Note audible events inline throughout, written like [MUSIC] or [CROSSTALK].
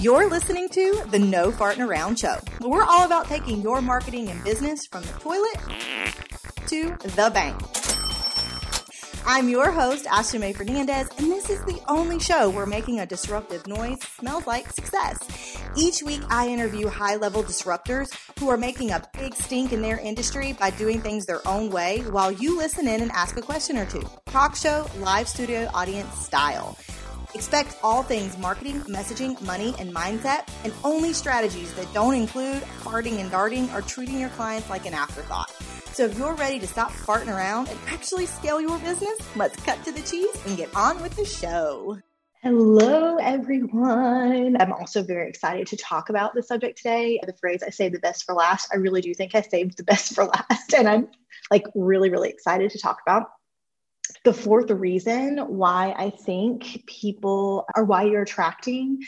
You're listening to the No Farting Around Show. We're all about taking your marketing and business from the toilet to the bank. I'm your host, Ashley Mae Fernandez, and this is the only show where making a disruptive noise smells like success. Each week, I interview high level disruptors who are making a big stink in their industry by doing things their own way while you listen in and ask a question or two. Talk show, live studio audience style. Expect all things marketing, messaging, money, and mindset, and only strategies that don't include farting and darting or treating your clients like an afterthought. So if you're ready to stop farting around and actually scale your business, let's cut to the cheese and get on with the show. Hello, everyone. I'm also very excited to talk about the subject today. The phrase I say the best for last, I really do think I saved the best for [LAUGHS] last. And I'm like really, really excited to talk about the fourth reason why I think people or why you're attracting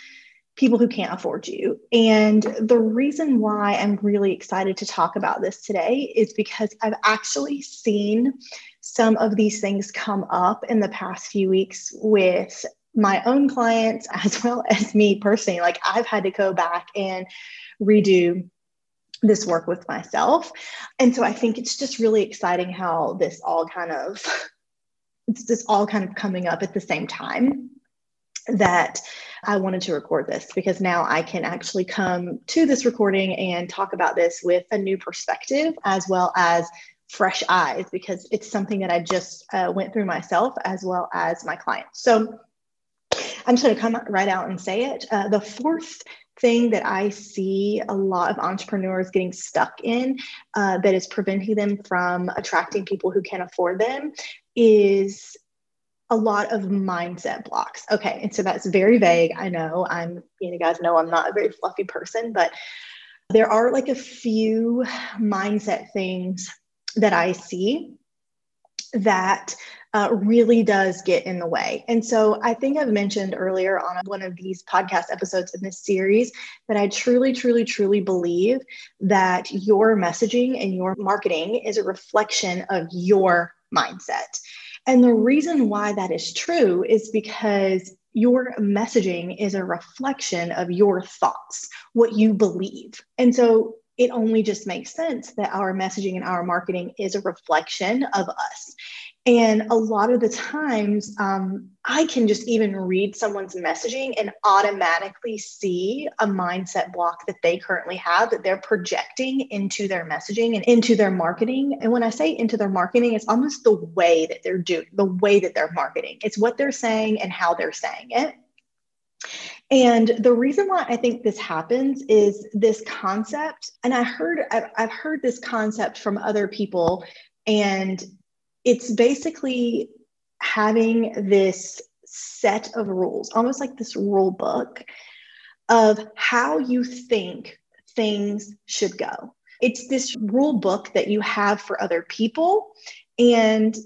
people who can't afford you. And the reason why I'm really excited to talk about this today is because I've actually seen some of these things come up in the past few weeks with my own clients [LAUGHS] as well as me personally. Like I've had to go back and redo this work with myself. And so I think it's just really exciting how this all kind of it's just all kind of coming up at the same time that I wanted to record this because now I can actually come to this recording and talk about this with a new perspective as well as fresh eyes because it's something that I just uh, went through myself as well as my clients. So I'm just going to come right out and say it. Uh, the fourth thing that I see a lot of entrepreneurs getting stuck in uh, that is preventing them from attracting people who can afford them is a lot of mindset blocks. Okay. And so that's very vague. I know I'm, you guys know I'm not a very fluffy person, but there are like a few mindset things that I see that uh, really does get in the way. And so I think I've mentioned earlier on one of these podcast episodes in this series that I truly, truly, truly believe that your messaging and your marketing is a reflection of your mindset. And the reason why that is true is because your messaging is a reflection of your thoughts, what you believe. And so it only just makes sense that our messaging and our marketing is a reflection of us. And a lot of the times, um, I can just even read someone's messaging and automatically see a mindset block that they currently have that they're projecting into their messaging and into their marketing. And when I say into their marketing, it's almost the way that they're doing, the way that they're marketing. It's what they're saying and how they're saying it. And the reason why I think this happens is this concept, and I heard I've, I've heard this concept from other people, and it's basically having this set of rules, almost like this rule book of how you think things should go. It's this rule book that you have for other people. And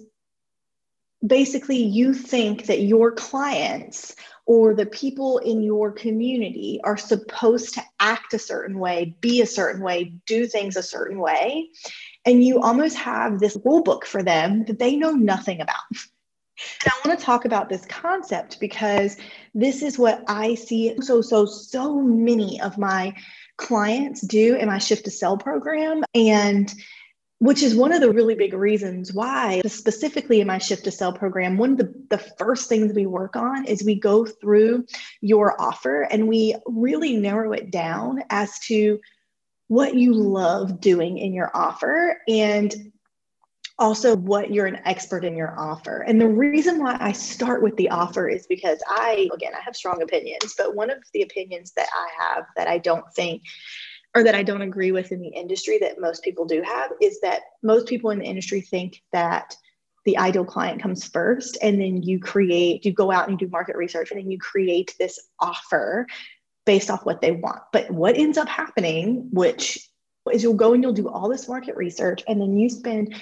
basically, you think that your clients or the people in your community are supposed to act a certain way, be a certain way, do things a certain way and you almost have this rule book for them that they know nothing about. And I want to talk about this concept because this is what I see so, so, so many of my clients do in my shift to sell program. And which is one of the really big reasons why, specifically in my shift to sell program, one of the, the first things we work on is we go through your offer and we really narrow it down as to what you love doing in your offer and also what you're an expert in your offer. And the reason why I start with the offer is because I, again, I have strong opinions, but one of the opinions that I have that I don't think or that I don't agree with in the industry that most people do have is that most people in the industry think that the ideal client comes first and then you create you go out and you do market research and then you create this offer based off what they want. But what ends up happening, which is you'll go and you'll do all this market research and then you spend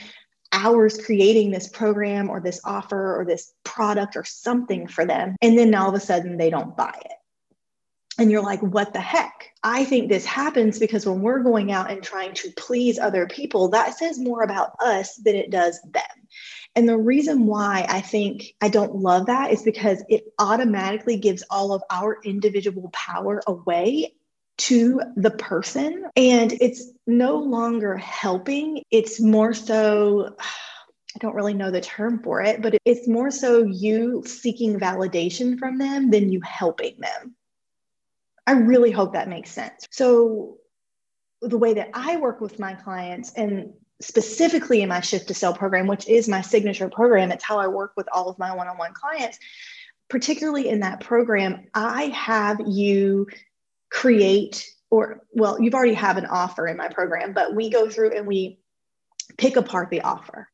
hours creating this program or this offer or this product or something for them. And then all of a sudden they don't buy it. And you're like, what the heck? I think this happens because when we're going out and trying to please other people, that says more about us than it does them. And the reason why I think I don't love that is because it automatically gives all of our individual power away to the person. And it's no longer helping, it's more so. I don't really know the term for it, but it's more so you seeking validation from them than you helping them. I really hope that makes sense. So, the way that I work with my clients, and specifically in my Shift to Sell program, which is my signature program, it's how I work with all of my one on one clients. Particularly in that program, I have you create, or well, you've already have an offer in my program, but we go through and we pick apart the offer.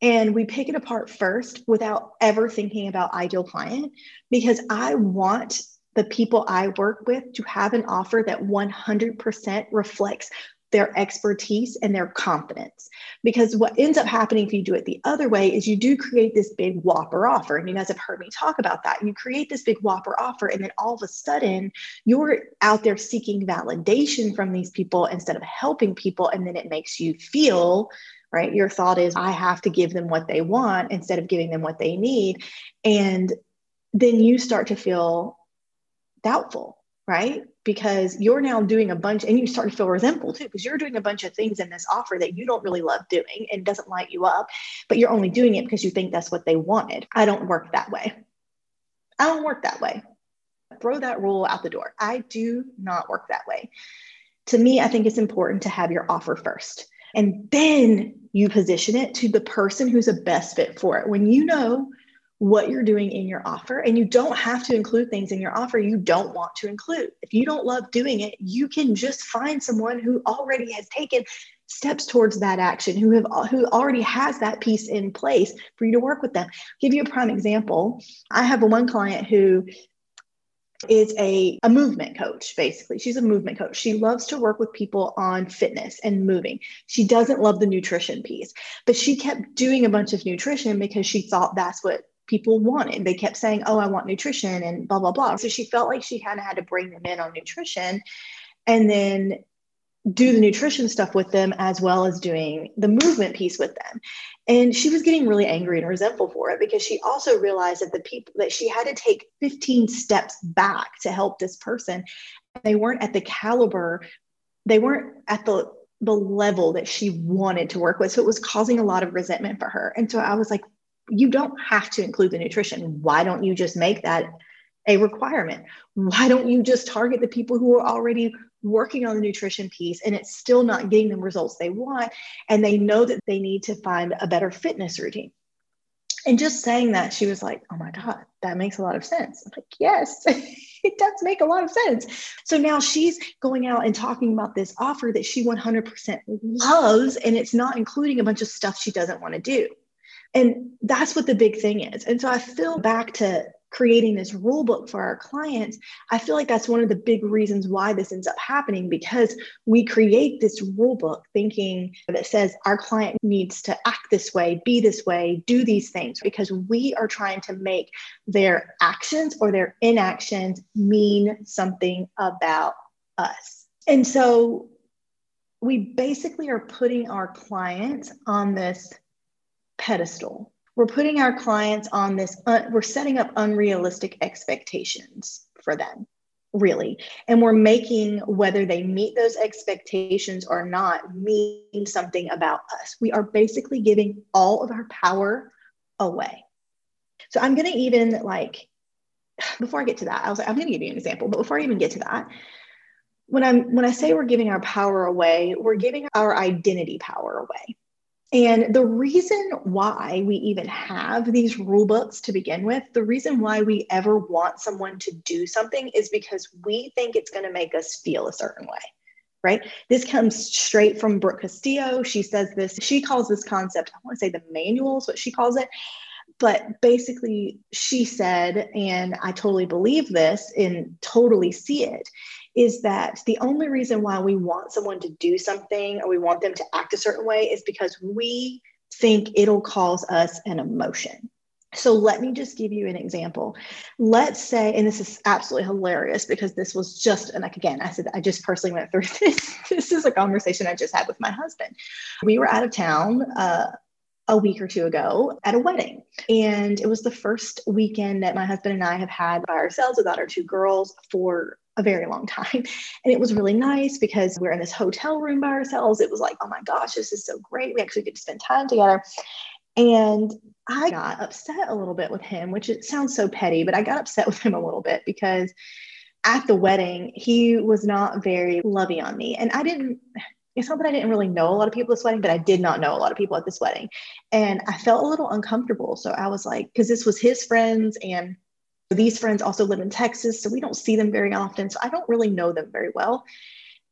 And we pick it apart first without ever thinking about ideal client because I want the people I work with to have an offer that 100% reflects their expertise and their confidence. Because what ends up happening if you do it the other way is you do create this big whopper offer. And you guys have heard me talk about that. You create this big whopper offer, and then all of a sudden you're out there seeking validation from these people instead of helping people. And then it makes you feel right. Your thought is, I have to give them what they want instead of giving them what they need. And then you start to feel doubtful, right? Because you're now doing a bunch and you start to feel resentful too, because you're doing a bunch of things in this offer that you don't really love doing and doesn't light you up, but you're only doing it because you think that's what they wanted. I don't work that way. I don't work that way. Throw that rule out the door. I do not work that way. To me, I think it's important to have your offer first. And then you position it to the person who's a best fit for it. When you know what you're doing in your offer. And you don't have to include things in your offer you don't want to include. If you don't love doing it, you can just find someone who already has taken steps towards that action, who have who already has that piece in place for you to work with them. I'll give you a prime example. I have one client who is a, a movement coach, basically. She's a movement coach. She loves to work with people on fitness and moving. She doesn't love the nutrition piece, but she kept doing a bunch of nutrition because she thought that's what people wanted. They kept saying, Oh, I want nutrition and blah, blah, blah. So she felt like she kind of had to bring them in on nutrition and then do the nutrition stuff with them as well as doing the movement piece with them. And she was getting really angry and resentful for it because she also realized that the people that she had to take 15 steps back to help this person, they weren't at the caliber, they weren't at the the level that she wanted to work with. So it was causing a lot of resentment for her. And so I was like, you don't have to include the nutrition. Why don't you just make that a requirement? Why don't you just target the people who are already working on the nutrition piece and it's still not getting them results they want? And they know that they need to find a better fitness routine. And just saying that, she was like, oh my God, that makes a lot of sense. I'm like, yes, [LAUGHS] it does make a lot of sense. So now she's going out and talking about this offer that she 100% loves, and it's not including a bunch of stuff she doesn't want to do. And that's what the big thing is. And so I feel back to creating this rule book for our clients, I feel like that's one of the big reasons why this ends up happening because we create this rule book thinking that says our client needs to act this way, be this way, do these things, because we are trying to make their actions or their inactions mean something about us. And so we basically are putting our clients on this pedestal. We're putting our clients on this, uh, we're setting up unrealistic expectations for them, really. And we're making whether they meet those expectations or not mean something about us. We are basically giving all of our power away. So I'm going to even like, [SIGHS] before I get to that, I was like, I'm going to give you an example, but before I even get to that, when I'm when I say we're giving our power away, we're giving our identity power away. And the reason why we even have these rule books to begin with, the reason why we ever want someone to do something is because we think it's going to make us feel a certain way, right? This comes straight from Brooke Castillo. She says this, she calls this concept, I want to say the manual is what she calls it. But basically, she said, and I totally believe this and totally see it, is that the only reason why we want someone to do something or we want them to act a certain way is because we think it'll cause us an emotion. So let me just give you an example. Let's say, and this is absolutely hilarious because this was just, and like again, I said, I just personally went through [LAUGHS] this. This is a conversation I just had with my husband. We were out of town uh, a week or two ago at a wedding. And it was the first weekend that my husband and I have had by ourselves without our two girls for a very long time. And it was really nice because we're in this hotel room by ourselves. It was like, oh my gosh, this is so great. We actually get to spend time together. And I got upset a little bit with him, which it sounds so petty, but I got upset [LAUGHS] with him a little bit because at the wedding, he was not very lovey on me. And I didn't, it's not that I didn't really know a lot of people at this wedding, but I did not know a lot of people at this wedding. And I felt a little uncomfortable. So I was like, because this was his friends and these friends also live in Texas. So we don't see them very often. So I don't really know them very well.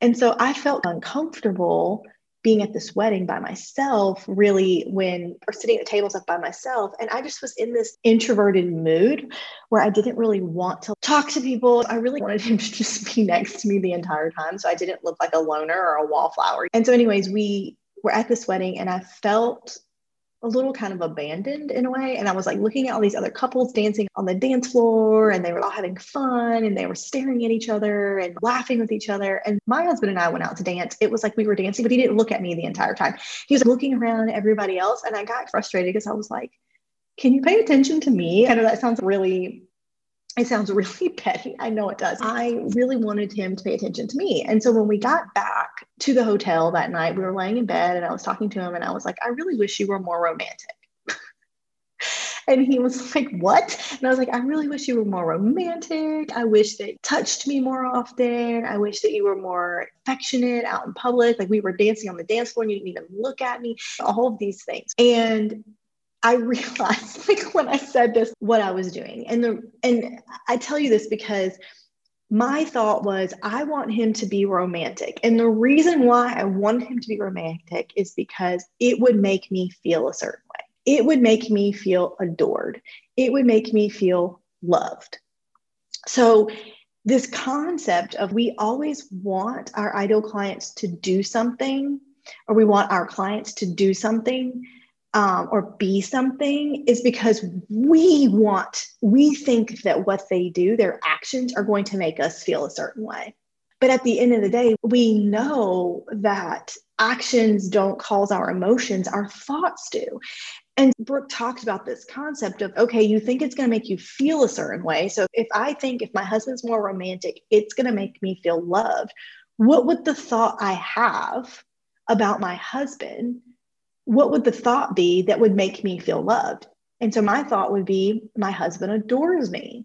And so I felt uncomfortable being at this wedding by myself, really, when or sitting at tables up by myself. And I just was in this introverted mood where I didn't really want to talk to people. I really [LAUGHS] wanted him to just be next to me the entire time. So I didn't look like a loner or a wallflower. And so, anyways, we were at this wedding and I felt a little kind of abandoned in a way. And I was like looking at all these other couples dancing on the dance floor and they were all having fun and they were staring at each other and laughing with each other. And my husband and I went out to dance. It was like we were dancing, but he didn't look at me the entire time. He was looking around at everybody else. And I got frustrated because I was like, can you pay attention to me? I know that sounds really it sounds [LAUGHS] really petty. I know it does. I [LAUGHS] really wanted him to pay attention to me. And so when we got back to the hotel that night, we were laying in bed and I was talking to him and I was like, I really wish you were more romantic. [LAUGHS] and he was like, What? And I was like, I really wish you were more romantic. I wish that you touched me more often. I wish that you were more affectionate out in public. Like we were dancing on the dance floor and you didn't even look at me, all of these things. And I [LAUGHS] realized like when I said this what I was doing. And the and I tell you this because my thought was I want him to be romantic. And the reason why I wanted him to be romantic is because it would make me feel a certain way. It would make me feel adored. It would make me feel loved. So this concept of we always want our ideal clients to do something or we want our clients to do something um, or be something is because we want, we think that what they do, their actions are going to make us feel a certain way. But at the end of the day, we know that actions don't cause our emotions, our thoughts do. And Brooke talked about this concept of okay, you think it's going to make you feel a certain way. So if I think if my husband's more romantic, it's going to make me feel loved, what would the thought I have about my husband what would the thought be that would make me feel loved? And so my thought would be, my husband adores me.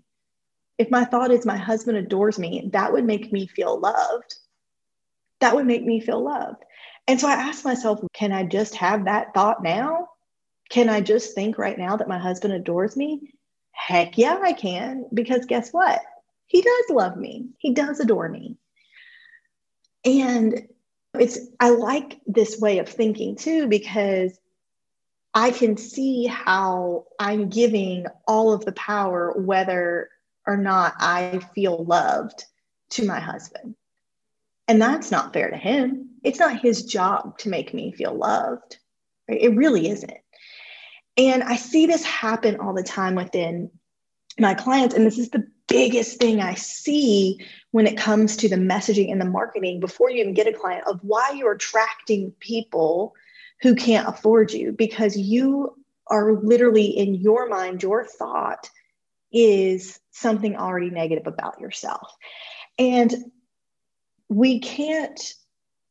If my thought is, my husband adores me, that would make me feel loved. That would make me feel loved. And so I asked myself, can I just have that thought now? Can I just think right now that my husband adores me? Heck yeah, I can. Because guess what? He does love me, he does adore me. And it's i like this way of thinking too because i can see how i'm giving all of the power whether or not i feel loved to my husband. And that's not fair to him. It's not his job to make me feel loved. It really isn't. And i see this happen all the time within my clients and this is the biggest thing I see when it comes to the messaging and the marketing before you even get a client of why you're attracting people who can't afford you because you are literally in your mind, your thought is something already negative about yourself. And we can't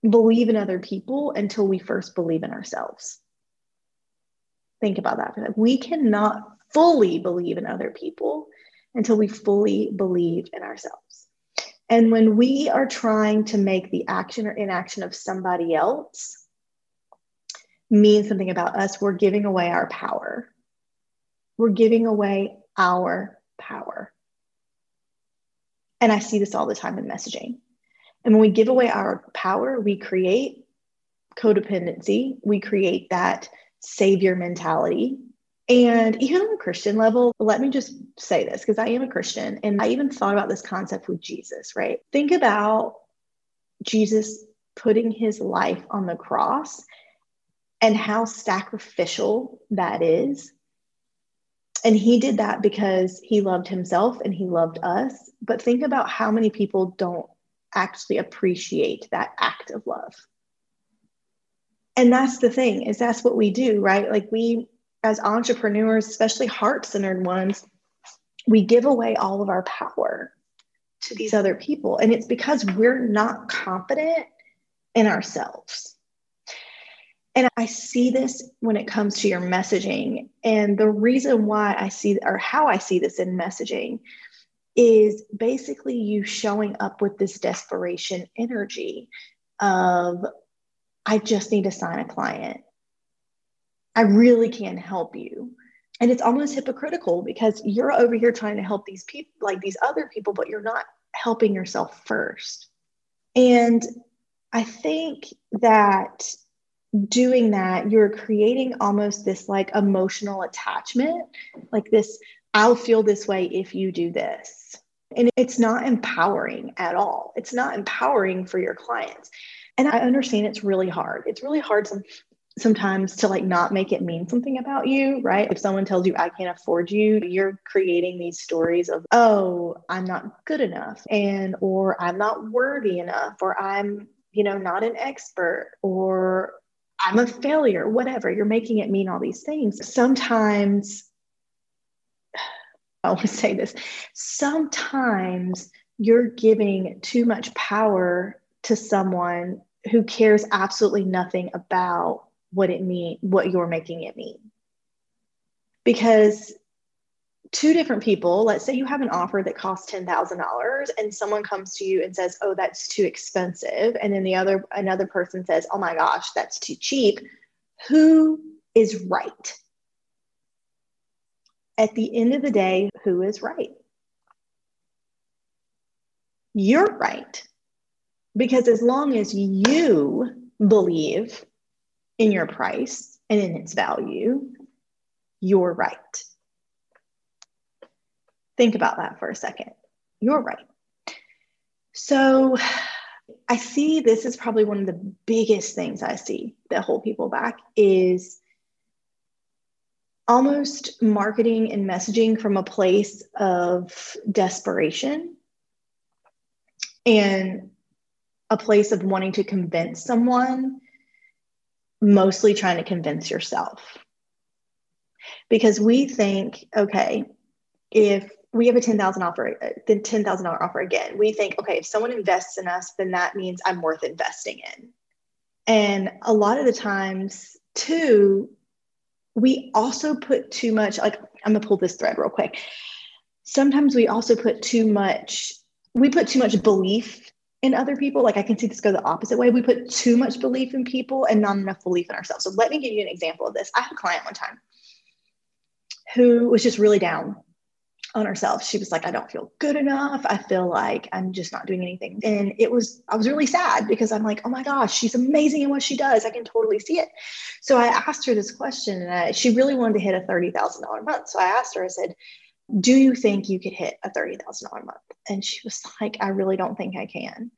believe in other people until we first believe in ourselves. Think about that. We cannot fully believe in other people until we fully believe in ourselves. And when we are trying to make the action or inaction of somebody else mean something about us, we're giving away our power. We're giving away our power. And I see this all the time in messaging. And when we give away our power, we create codependency, we create that savior mentality and even on a Christian level, let me just say this because I am a Christian and I even thought about this concept with Jesus, right? Think about Jesus putting his life on the cross and how sacrificial that is. And he did that because he loved himself and he loved us. But think about how many people don't actually appreciate that act of love. And that's the thing is that's what we do, right? Like we as entrepreneurs, especially heart-centered ones, we give away all of our power to these other people and it's because we're not confident in ourselves. And I see this when it comes to your messaging. And the reason why I see, or how I see this in messaging, is basically you showing up with this desperation energy of, I just need to sign a client. I really can help you. And it's almost hypocritical because you're over here trying to help these people, like these other people, but you're not helping yourself first. And I think that doing that, you're creating almost this like emotional attachment, like this, I'll feel this way if you do this. And it's not empowering at all. It's not empowering for your clients. And I understand it's really hard. It's really hard sometimes to like not make it mean something about you, right? If someone tells you I can't afford you, you're creating these stories of, oh, I'm not good enough and or I'm not worthy enough or I'm, you know, not an expert or I'm a failure, whatever. You're making it mean all these things. Sometimes, [SIGHS] I want to say this, sometimes you're giving too much power to someone who cares absolutely nothing about what it mean, what you're making it mean. Because two different people, let's say you have an offer that costs $10,000 and someone comes to you and says, "Oh, that's too expensive." And then the other another person says, "Oh my gosh, that's too cheap." Who is right? At the end of the day, who is right? You're right. Because as long as you believe in your price and in its value, you're right. Think about that for a second. You're right. So I see this is probably one of the biggest things I see that hold people back is almost marketing and messaging from a place of desperation and a place of wanting to convince someone, mostly trying to convince yourself. Because we think, okay, if we have a 10,000 offer, uh, the $10,000 offer again. We think, okay, if someone invests in us, then that means I'm worth investing in. And a lot of the times, too, we also put too much, like, I'm gonna pull this thread real quick. Sometimes we also put too much, we put too much belief in other people. Like, I can see this go the opposite way. We put too much belief in people and not enough belief in ourselves. So, let me give you an example of this. I had a client one time who was just really down on herself. She was like, I don't feel good enough. I feel like I'm just not doing anything. And it was, I was really sad because I'm like, oh my gosh, she's amazing in what she does. I can totally see it. So I asked her this question and I, she really wanted to hit a $30,000 month. So I asked her, I said, do you think you could hit a $30,000 month? And she was like, I really don't think I can.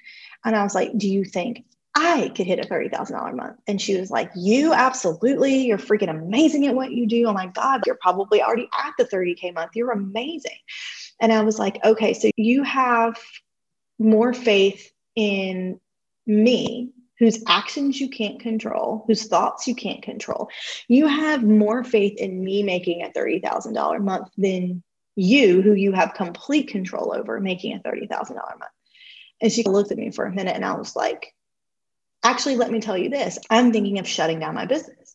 And I was like, do you think I could hit a $30,000 month. And she was like, You absolutely, you're freaking amazing at what you do. Oh my God, you're probably already at the 30K month. You're amazing. And I was like, Okay, so you have more faith in me, whose actions you can't control, whose thoughts you can't control. You have more faith in me making a $30,000 month than you, who you have complete control over, making a $30,000 a month. And she looked at me for a minute and I was like, Actually, let me tell you this I'm thinking of shutting down my business.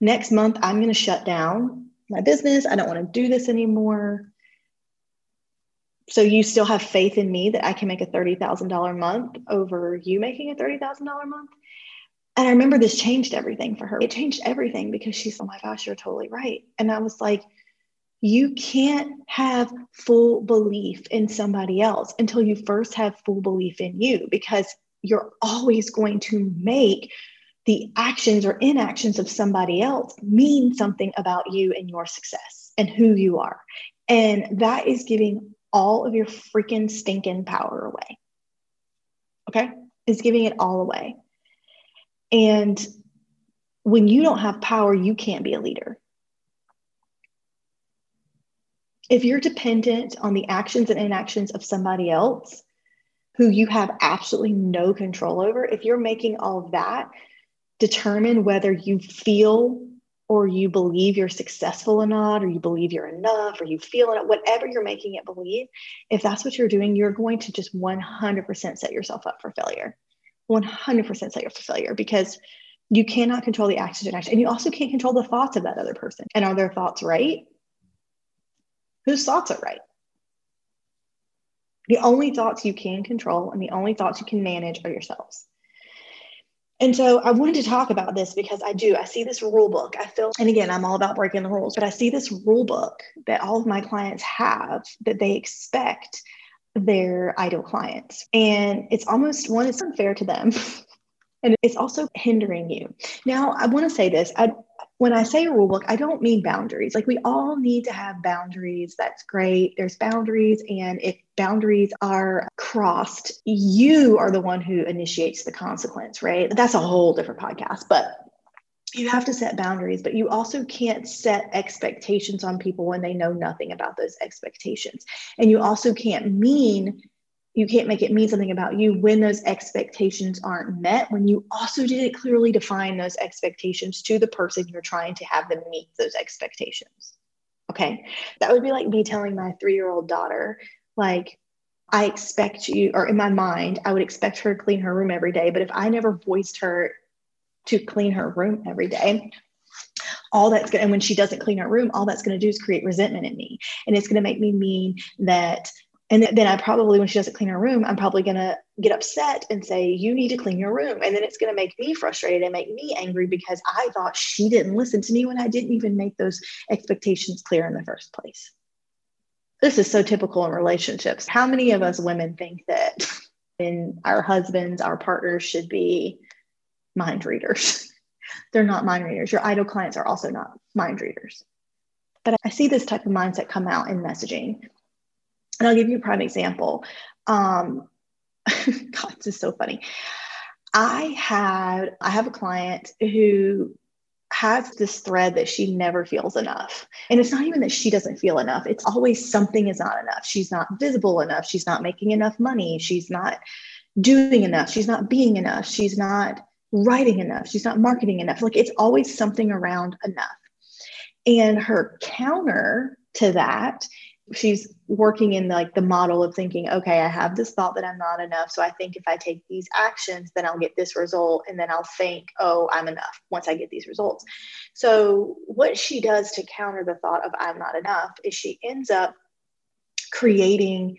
Next month, I'm going to shut down my business. I don't want to do this anymore. So you still have faith in me that I can make a $30,000 month over you making a $30,000 a month? And I remember this changed everything for her. It changed everything because she's, oh my gosh, you're totally right. And I was like, you can't have full belief in somebody else until you first have full belief in you because you're always going to make the actions or inactions of somebody else mean something about you and your success and who you are. And that is giving all of your freaking stinking power away. Okay? It's giving it all away. And when you don't have power, you can't be a leader. If you're dependent on the actions and inactions of somebody else who you have absolutely no control over, if you're making all of that determine whether you feel or you believe you're successful or not, or you believe you're enough, or you feel it, whatever you're making it believe, if that's what you're doing, you're going to just 100% set yourself up for failure. 100% set yourself for failure because you cannot control the actions and action. And you also can't control the thoughts of that other person. And are their thoughts right? Whose thoughts are right? The only thoughts you can control and the only thoughts you can manage are yourselves. And so I wanted to talk about this because I do. I see this rule book. I feel, and again, I'm all about breaking the rules, but I see this rule book that all of my clients have that they expect their ideal clients. And it's almost one, it's unfair to them. [LAUGHS] and it's also hindering you. Now, I want to say this. I, when I say rule book, I don't mean boundaries. Like we all need to have boundaries. That's great. There's boundaries. And if boundaries are crossed, you are the one who initiates the consequence, right? That's a whole different podcast. But you have to set boundaries, but you also can't set expectations on people when they know nothing about those expectations. And you also can't mean you can't make it mean something about you when those expectations aren't met when you also didn't clearly define those expectations to the person you're trying to have them meet those expectations okay that would be like me telling my three-year-old daughter like i expect you or in my mind i would expect her to clean her room every day but if i never voiced her to clean her room every day all that's going to, and when she doesn't clean her room, all that's going to do is create resentment in me. And it's going to make me mean that and then I probably, when she doesn't clean her room, I'm probably going to get upset and say, You need to clean your room. And then it's going to make me frustrated and make me angry because I thought she didn't listen to me when I didn't even make those expectations clear in the first place. This is so typical in relationships. How many of us women think that in our husbands, our partners should be mind readers? [LAUGHS] They're not mind readers. Your ideal clients are also not mind readers. But I see this type of mindset come out in messaging and I'll give you a prime example. Um, [LAUGHS] God, this is so funny. I had I have a client who has this thread that she never feels enough. And it's not even that she doesn't feel enough. It's always something is not enough. She's not visible enough. She's not making enough money. She's not doing enough. She's not being enough. She's not writing enough. She's not marketing enough. Like it's always something around enough. And her counter to that she's working in like the model of thinking okay i have this thought that i'm not enough so i think if i take these actions then i'll get this result and then i'll think oh i'm enough once i get these results. So what she does to counter the thought of i'm not enough is she ends up creating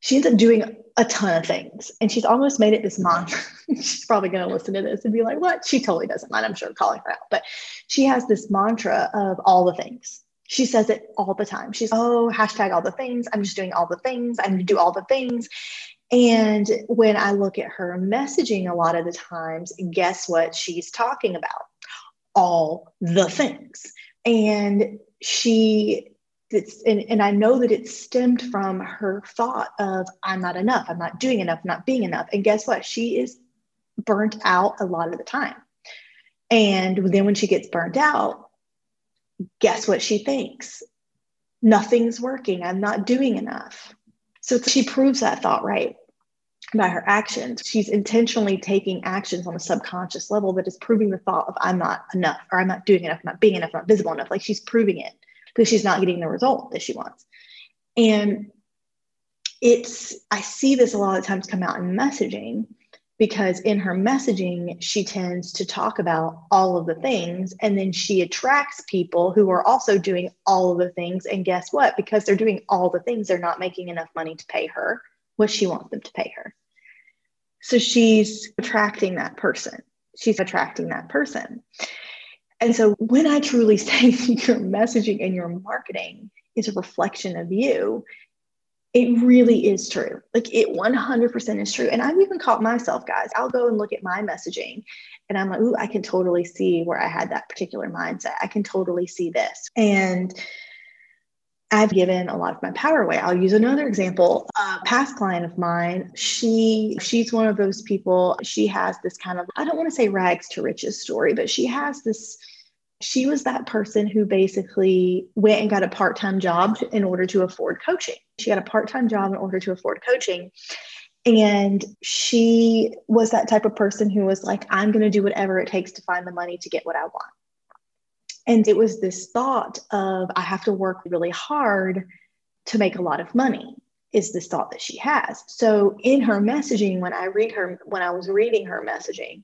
she ends up doing a ton of things and she's almost made it this month [LAUGHS] she's probably going to listen to this and be like what? She totally doesn't mind. I'm sure calling her out. But she has this mantra of all the things she says it all the time. She's, oh, hashtag all the things. I'm just doing all the things. I'm going to do all the things. And when I look at her messaging a lot of the times, guess what she's talking about? All the things. And she, it's, and, and I know that it stemmed from her thought of, I'm not enough. I'm not doing enough. Not being enough. And guess what? She is burnt out a lot of the time. And then when she gets burnt out, guess what she thinks? Nothing's working. I'm not doing enough. So she proves that thought right by her actions. She's intentionally taking actions on a subconscious level that is proving the thought of I'm not enough or I'm not doing enough, I'm not being enough, I'm not visible enough. Like she's proving it because she's not getting the result that she wants. And it's, I see this a lot of times come out in messaging because in her messaging, she tends to talk about all of the things. And then she attracts people who are also doing all of the things. And guess what? Because they're doing all the things, they're not making enough money to pay her what she wants them to pay her. So she's attracting that person. She's attracting that person. And so when I truly [LAUGHS] say your messaging and your marketing is a reflection of you, it really is true. Like it 100% is true. And I've even caught myself, guys. I'll go and look at my messaging and I'm like, ooh, I can totally see where I had that particular mindset. I can totally see this. And I've given a lot of my power away. I'll use another example. A past client of mine, she she's one of those people. She has this kind of I don't want to say rags to riches story, but she has this she was that person who basically went and got a part time job in order to afford coaching. She got a part time job in order to afford coaching. And she was that type of person who was like, I'm going to do whatever it takes to find the money to get what I want. And it was this thought of, I have to work really hard to make a lot of money is this thought that she has. So in her messaging, when I read her, when I was reading her messaging,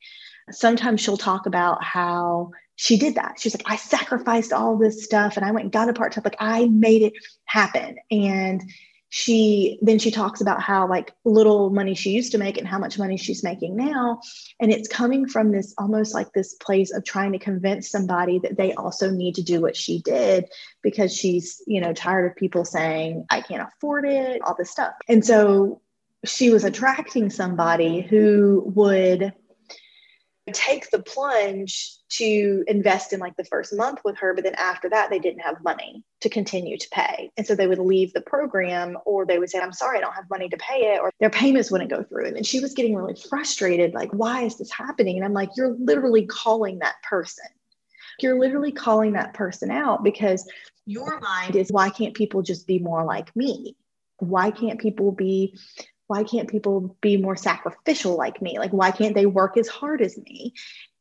sometimes she'll talk about how she did that. She's like, I sacrificed all this stuff and I went and got a part time. Like I made it happen. And she then she talks about how like little money she used to make and how much money she's making now and it's coming from this almost like this place of trying to convince somebody that they also need to do what she did because she's you know tired of people saying i can't afford it all this stuff and so she was attracting somebody who would take the plunge to invest in like the first month with her, but then after that, they didn't have money to continue to pay. And so they would leave the program or they would say, I'm sorry, I don't have money to pay it, or their payments wouldn't go through. And then she was getting really frustrated like, why is this happening? And I'm like, you're literally calling that person. You're literally calling that person out because your mind is, why can't people just be more like me? Why can't people be why can't people be more sacrificial like me? Like, why can't they work as hard as me?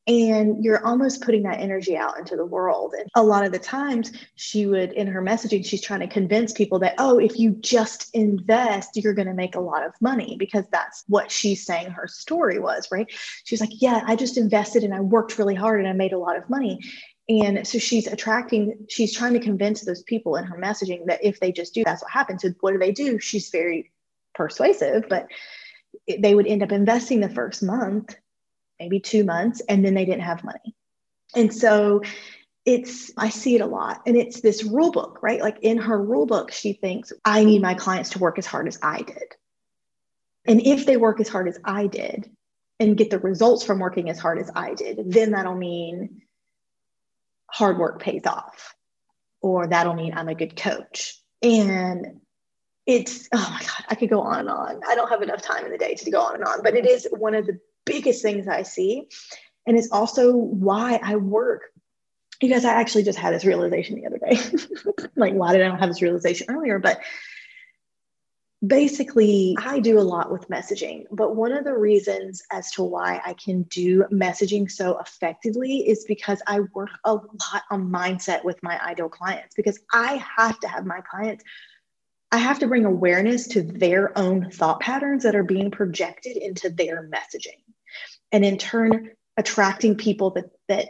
And you're almost putting that energy out into the world. And a lot of the times, she would, in her messaging, she's trying to convince people that, oh, if you just invest, you're going to make a lot of money because that's what she's saying her story was, right? She's like, yeah, I just invested and I worked really hard and I made a lot of money. And so she's attracting, she's trying to convince those people in her messaging that if they just do, that's what happens. So what do they do? She's very persuasive, but they would end up investing the first month, maybe two months, and then they didn't have money. And so it's, I see it a lot. And it's this rule book, right? Like in her rule book, she thinks, I need my clients to work as hard as I did. And if they work as hard as I did and get the results from working as hard as I did, then that'll mean hard work pays off, or that'll mean I'm a good coach. And it's oh my god i could go on and on. I don't have enough time in the day to go on and on but it is one of the biggest things i see. And it's also why i work. Because i actually just had this realization the other day. [LAUGHS] Like why did i not have this realization earlier? But basically i do a lot with messaging. But one of the reasons as to why i can do messaging so effectively is because i work a lot on mindset with my ideal clients. Because i have to have my clients I have to bring awareness to their own thought patterns that are being projected into their messaging. And in turn, attracting people that, that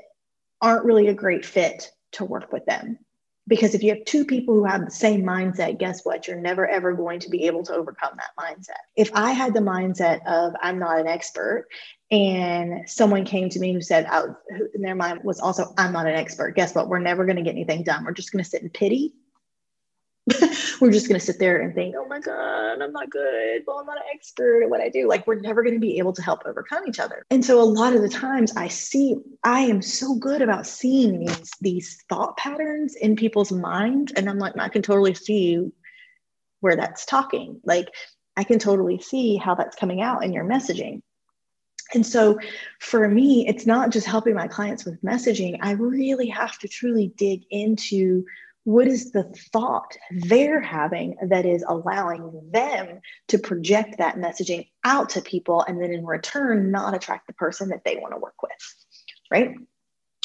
aren't really a great fit to work with them. Because if you have two people who have the same mindset, guess what? You're never ever going to be able to overcome that mindset. If I had the mindset of I'm not an expert and someone came to me who said, oh, "Out," in their mind was also, I'm not an expert, guess what? We're never going to get anything done. We're just going to sit in pity [LAUGHS] we're just going to sit there and think, oh my God, I'm not good. Well, I'm not an expert at what I do. Like, we're never going to be able to help overcome each other. And so, a lot of the times, I see, I am so good about seeing these, these thought patterns in people's minds. And I'm like, I can totally see where that's talking. Like, I can totally see how that's coming out in your messaging. And so for me, it's not just helping my clients with messaging. I really have to truly dig into what is the thought they're having that is allowing them to project that messaging out to people and then in return not attract the person that they want to work with right?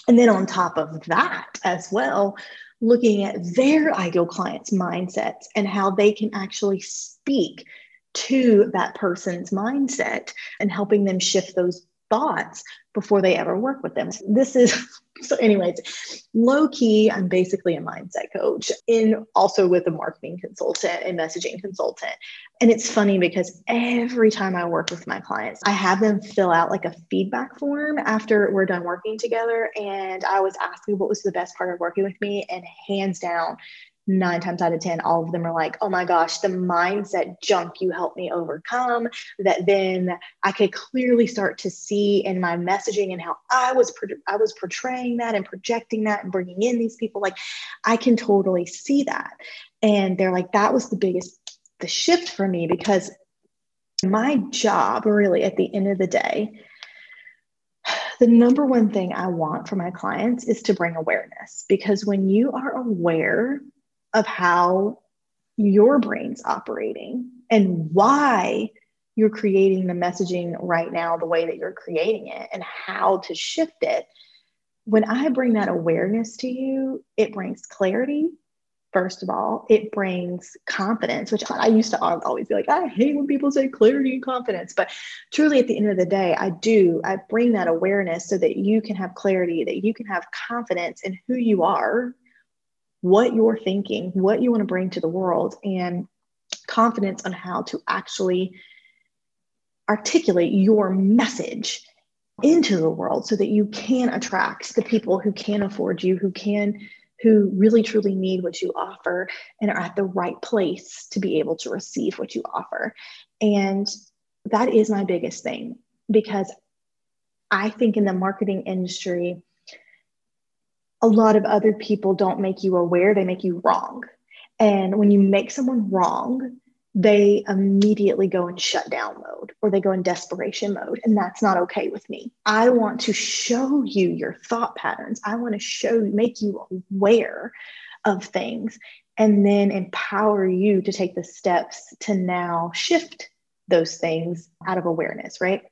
And then on top of that as well looking at their ideal clients mindsets and how they can actually speak to that person's mindset and helping them shift those thoughts before they ever work with them. This is [LAUGHS] so anyways, low key, I'm basically a mindset coach in also with a marketing consultant and messaging consultant. And it's funny because every time I work with my clients, I have them fill out like a feedback form after we're done working together. And I always ask asking what was the best part of working with me. And hands down, nine times out of 10, all of them are like, oh my gosh, the mindset junk you helped me overcome. That then I could clearly start to see in my messaging and how I was, I was portraying that and projecting that and bringing in these people. Like I can totally see that. And they're like, that was the biggest, the shift for me because my job really at the end of the day the number one thing I want for my clients is to bring awareness because when you are aware of how your brain's operating and why you're creating the messaging right now the way that you're creating it and how to shift it. When i bring that awareness to you it brings clarity first of all. It brings confidence which i used to always be like i hate when people say clarity and confidence but truly at the end of the day i do. I bring that awareness so that you can have clarity that you can have confidence in who you are what you're thinking what you want to bring to the world and confidence on how to actually articulate your message into the world so that you can attract the people who can afford you who can who really truly need what you offer and are at the right place to be able to receive what you offer. And that is my biggest thing because I think in the marketing industry, a lot of other people don't make you aware, they make you wrong. And when you make someone wrong, they immediately go in shutdown mode or they go in desperation mode. And that's not okay with me. I want to show you your thought patterns. I want to show, make you aware of things and then empower you to take the steps to now shift those things out of awareness, right?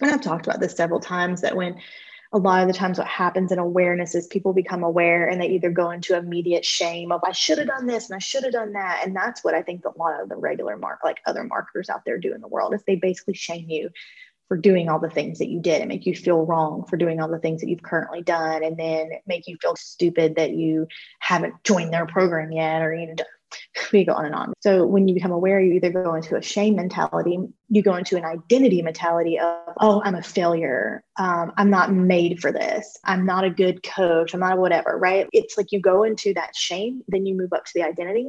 And I've talked about this several times that when a lot of the times what happens in awareness is people become aware and they either go into immediate shame of I should have done this and I should have done that. And that's what I think a lot of the regular mark like other marketers out there do in the world is they basically shame you for doing all the things that you did and make you feel wrong for doing all the things that you've currently done and then make you feel stupid that you haven't joined their program yet or you know we go on and on. So when you become aware, you either go into a shame mentality, you go into an identity mentality of, oh, I'm a failure. Um, I'm not made for this. I'm not a good coach. I'm not whatever, right? It's like you go into that shame, then you move up to the identity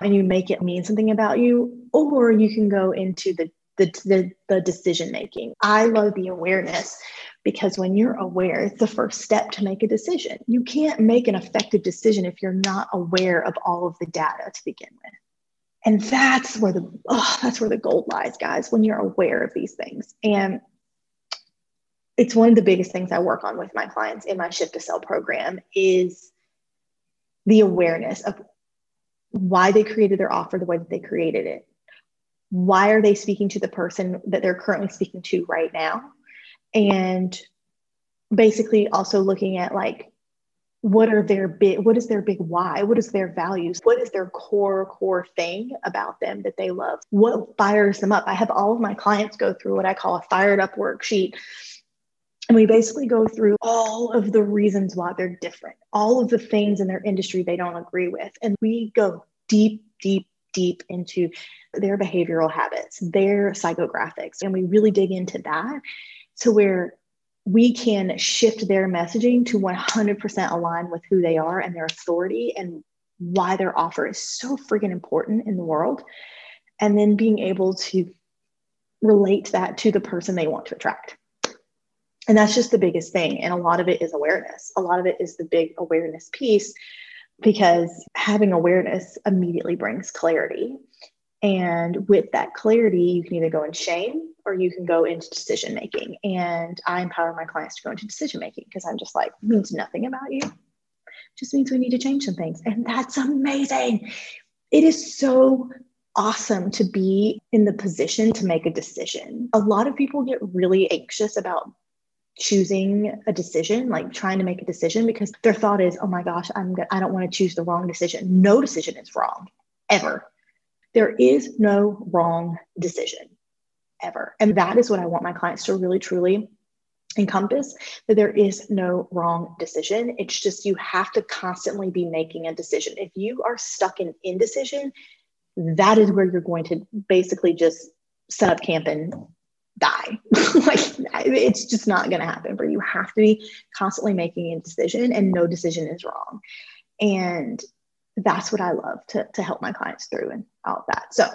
and you make it mean something about you, or you can go into the the, the, the decision making. I love the awareness because when you're aware, it's the first step to make a decision. You can't make an effective decision if you're not aware of all of the data to begin with. And that's where the oh, that's where the gold lies, guys, when you're aware of these things. And it's one of the biggest things I work on with my clients in my shift to sell program is the awareness of why they created their offer the way that they created it. Why are they speaking to the person that they're currently speaking to right now? And basically also looking at like what are their big what is their big why? What is their values? What is their core core thing about them that they love? What fires them up? I have all of my clients go through what i call a fired up worksheet. And we basically go through all of the reasons why they're different all of the things in their industry they don't agree with. And we go deep deep deep into their behavioral habits their psychographics. And we really dig into that to where we can shift their messaging to 100% align with who they are and their authority and why their offer is so freaking important in the world. And then being able to relate that to the person they want to attract. And that's just the biggest thing. And a lot of it is awareness. A lot of it is the big awareness piece because having awareness immediately brings clarity. And with that clarity, you can either go in shame or you can go into decision making. And I empower my clients to go into decision making because I'm just like, means nothing about you. Just means we need to change some things. And that's amazing. It is so awesome to be in the position to make a decision. A lot of people get really anxious about choosing a decision, like trying to make a decision because their thought is, "Oh my gosh, I'm I don't want to choose the wrong decision." No decision is wrong ever. There is no wrong decision ever. And that is what I want my clients to really truly encompass that there is no wrong decision. It's just you have to constantly be making a decision. If you are stuck in indecision, that is where you're going to basically just set up camp and die. [LAUGHS] like it's just not going to happen you. You have to be constantly making a decision and no decision is wrong. And that's what I love to, to help my clients through and all of that. So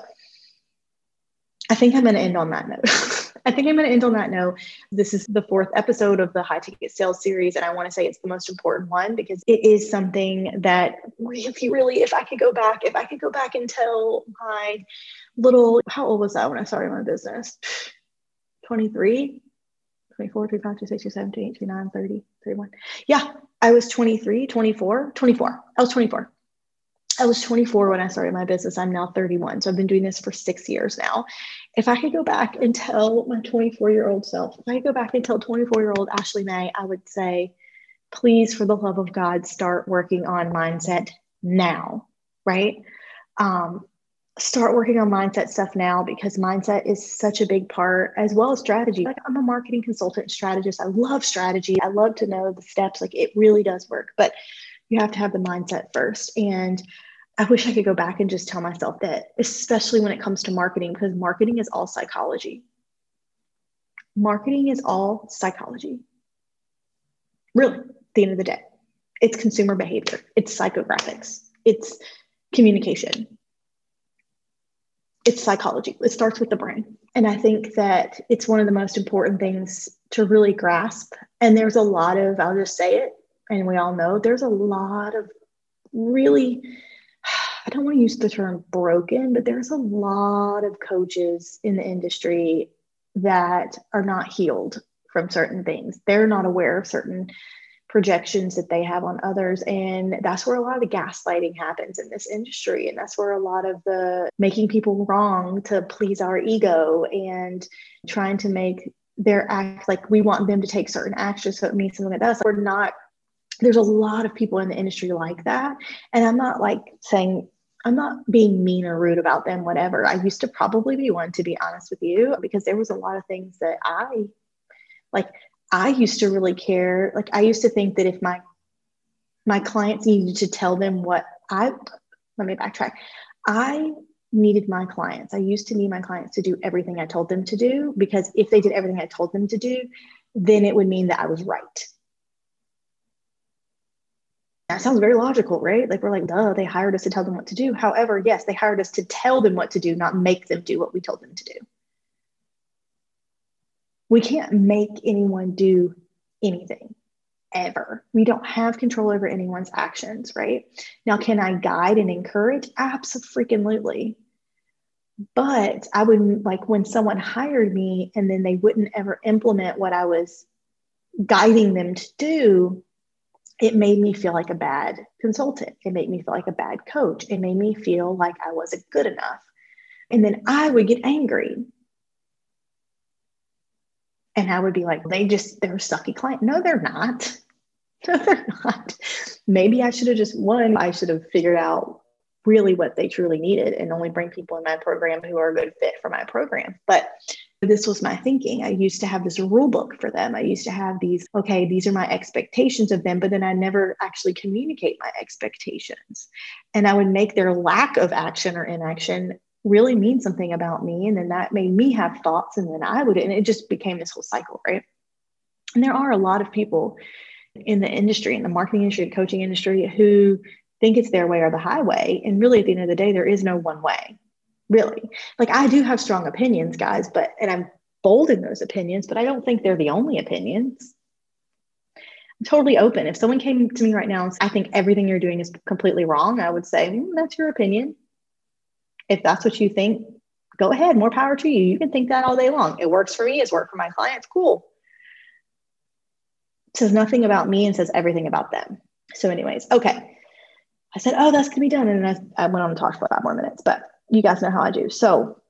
I think I'm going to end on that note. [LAUGHS] I think I'm going to end on that note. This is the fourth episode of the high ticket sales series. And I want to say it's the most important one because it is something that really, really, if I could go back, if I could go back and tell my little, how old was I when I started my business? [SIGHS] 23. 24, 25, 26, 27, 28, 29, 30, 31. Yeah, I was 23, 24, 24. I was 24. I was 24 when I started my business. I'm now 31. So I've been doing this for six years now. If I could go back and tell my 24 year old self, if I could go back and tell 24 year old Ashley Mae, I would say, please, for the love of God, start working on mindset now, right? Um, start working on mindset stuff now because mindset is such a big part as well as strategy. Like I'm a marketing consultant strategist. I love strategy. I love to know the steps. Like it really does work, but you have to have the mindset first. And I wish I could go back and just tell myself that, especially when it comes to marketing, because marketing is all psychology. Marketing is all psychology. Really, at the end of the day, it's consumer behavior, it's psychographics, it's communication, it's psychology. It starts with the brain. And I think that it's one of the most important things to really grasp. And there's a lot of, I'll just say it, and we all know there's a lot of really, I don't want to use the term broken, but there's a lot of coaches in the industry that are not healed from certain things. They're not aware of certain projections that they have on others. And that's where a lot of the gaslighting happens in this industry. And that's where a lot of the making people wrong to please our ego and trying to make their act like we want them to take certain actions so it means something to us. We're not, there's a lot of people in the industry like that. And I'm not like saying, I'm not being mean or rude about them, whatever. I used to probably be one, to be honest with you, because there was a lot of things that I like I used to really care. Like I used to think that if my my clients needed to tell them what I let me backtrack. I needed my clients. I used to need my clients to do everything I told them to do because if they did everything I told them to do, then it would mean that I was right. That sounds very logical, right? Like we're like, duh, they hired us to tell them what to do. However, yes, they hired us to tell them what to do, not make them do what we told them to do we can't make anyone do anything ever. We don't have control over anyone's actions, right? Now, can I guide and encourage? Absolutely. But I would like when someone hired me and then they wouldn't ever implement what I was guiding them to do, it made me feel like a bad consultant. It made me feel like a bad coach. It made me feel like I wasn't good enough. And then I would get angry and I would be like, they just, they're a sucky client. No, they're not. [LAUGHS] No, they're not. Maybe I should have just, one, I should have figured out really what they truly needed and only bring people in my program who are a good fit for my program. But this was my thinking. I used to have this rule book for them. I used to have these, okay, these are my expectations of them, but then I never actually communicate my expectations. And I would make their lack of action or inaction really mean something about me. And then that made me have thoughts, and then I would, and it just became this whole cycle, right? And there are a lot of people in the industry, in the marketing industry, coaching industry, who think it's their way or the highway. And really, at the end of the day, there is no one way, really. Like, I do have strong opinions, guys, but, and I'm bold in those opinions, but I don't think they're the only opinions. I'm totally open. If someone came to me right now and said, I think everything you're doing is completely wrong, I would say, mm, that's your opinion if that's what you think, go ahead, more power to you. You can think that all day long. It works for me, it's worked for my clients. Cool. It says nothing about me and says everything about them. So, anyways, okay. I said, oh, that's gonna be done. And I, I went on to talk for five more minutes, but you guys know how I do. So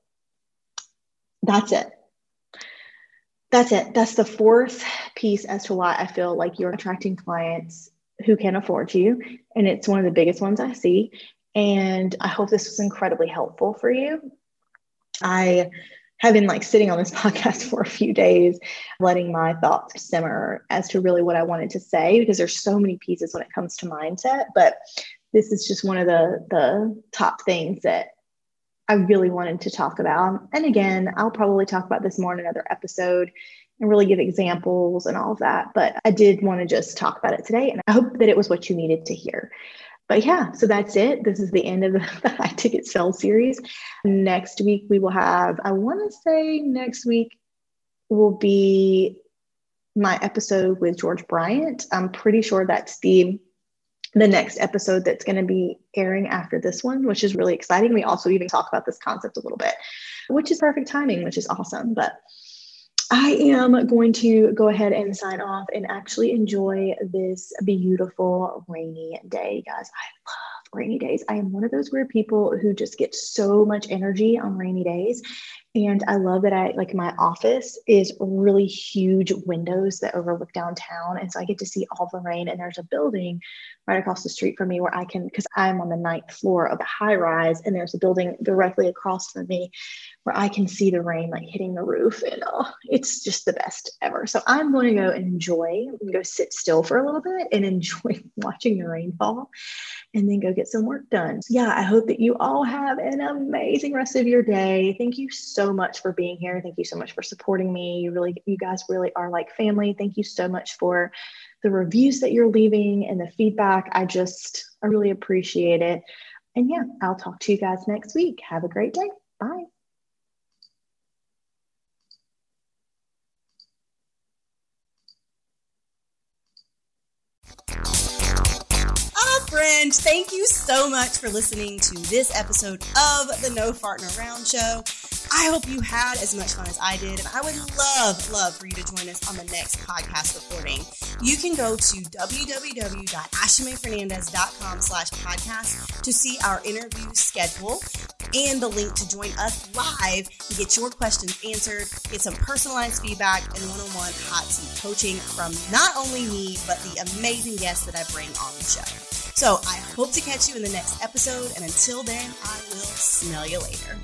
that's it. That's it. That's the fourth piece as to why I feel like you're attracting clients who can afford you. And it's one of the biggest ones I see. And I hope this was incredibly helpful for you. I have been like sitting on this [LAUGHS] podcast for a few days, letting my thoughts simmer as to really what I wanted to say because there's so many pieces when it comes to mindset. But this is just one of the the top things that I really wanted to talk about. And again, I'll probably talk about this more in another episode and really give examples and all of that. But I did want to just talk about it today. And I hope that it was what you needed to hear but yeah, so that's it. This is the end of [LAUGHS] the, high ticket sell series. Next week, we will have, I want to say next week will be my episode with George Bryant. I'm pretty sure that's the the next episode that's going to be airing after this one, which is really exciting. We also even talk about this concept a little bit, which is perfect timing, which is awesome. But I am going to go ahead and sign off and actually enjoy this beautiful rainy day, guys. I love rainy days. I am one of those weird people who just get so much energy on rainy days. And I love that I like my office is really huge windows that overlook downtown. And so I get to see all the rain. And there's a building right across the street from me where I can, because I'm on the ninth floor of a high rise, and there's a building directly across from me where I can see the rain like hitting the roof. And oh, it's just the best ever. So I'm going to go enjoy, go sit still for a little bit and [LAUGHS] enjoy watching the rainfall and then go get some work done. So yeah, I hope that you all have an amazing rest of your day. Thank you so much for being here. Thank you so much for supporting me. You really, you guys really are like family. Thank you so much for the reviews that you're leaving and the feedback. I just, I really appreciate it. And yeah, I'll talk to you guys next week. Have a great day. Bye. Friend. Thank you so much for listening to this episode of the No Farting Around Show. I hope you had as much fun as I did, and I would love, love for you to join us on the next podcast recording. You can go to www.ashleymaefernandez.com slash podcast to see our interview schedule and the link to join us live and get your questions answered, get some personalized feedback and one-on-one hot seat coaching from not only me, but the amazing guests that I bring on the show. So I hope to catch you in the next episode. And until then, I will smell you later.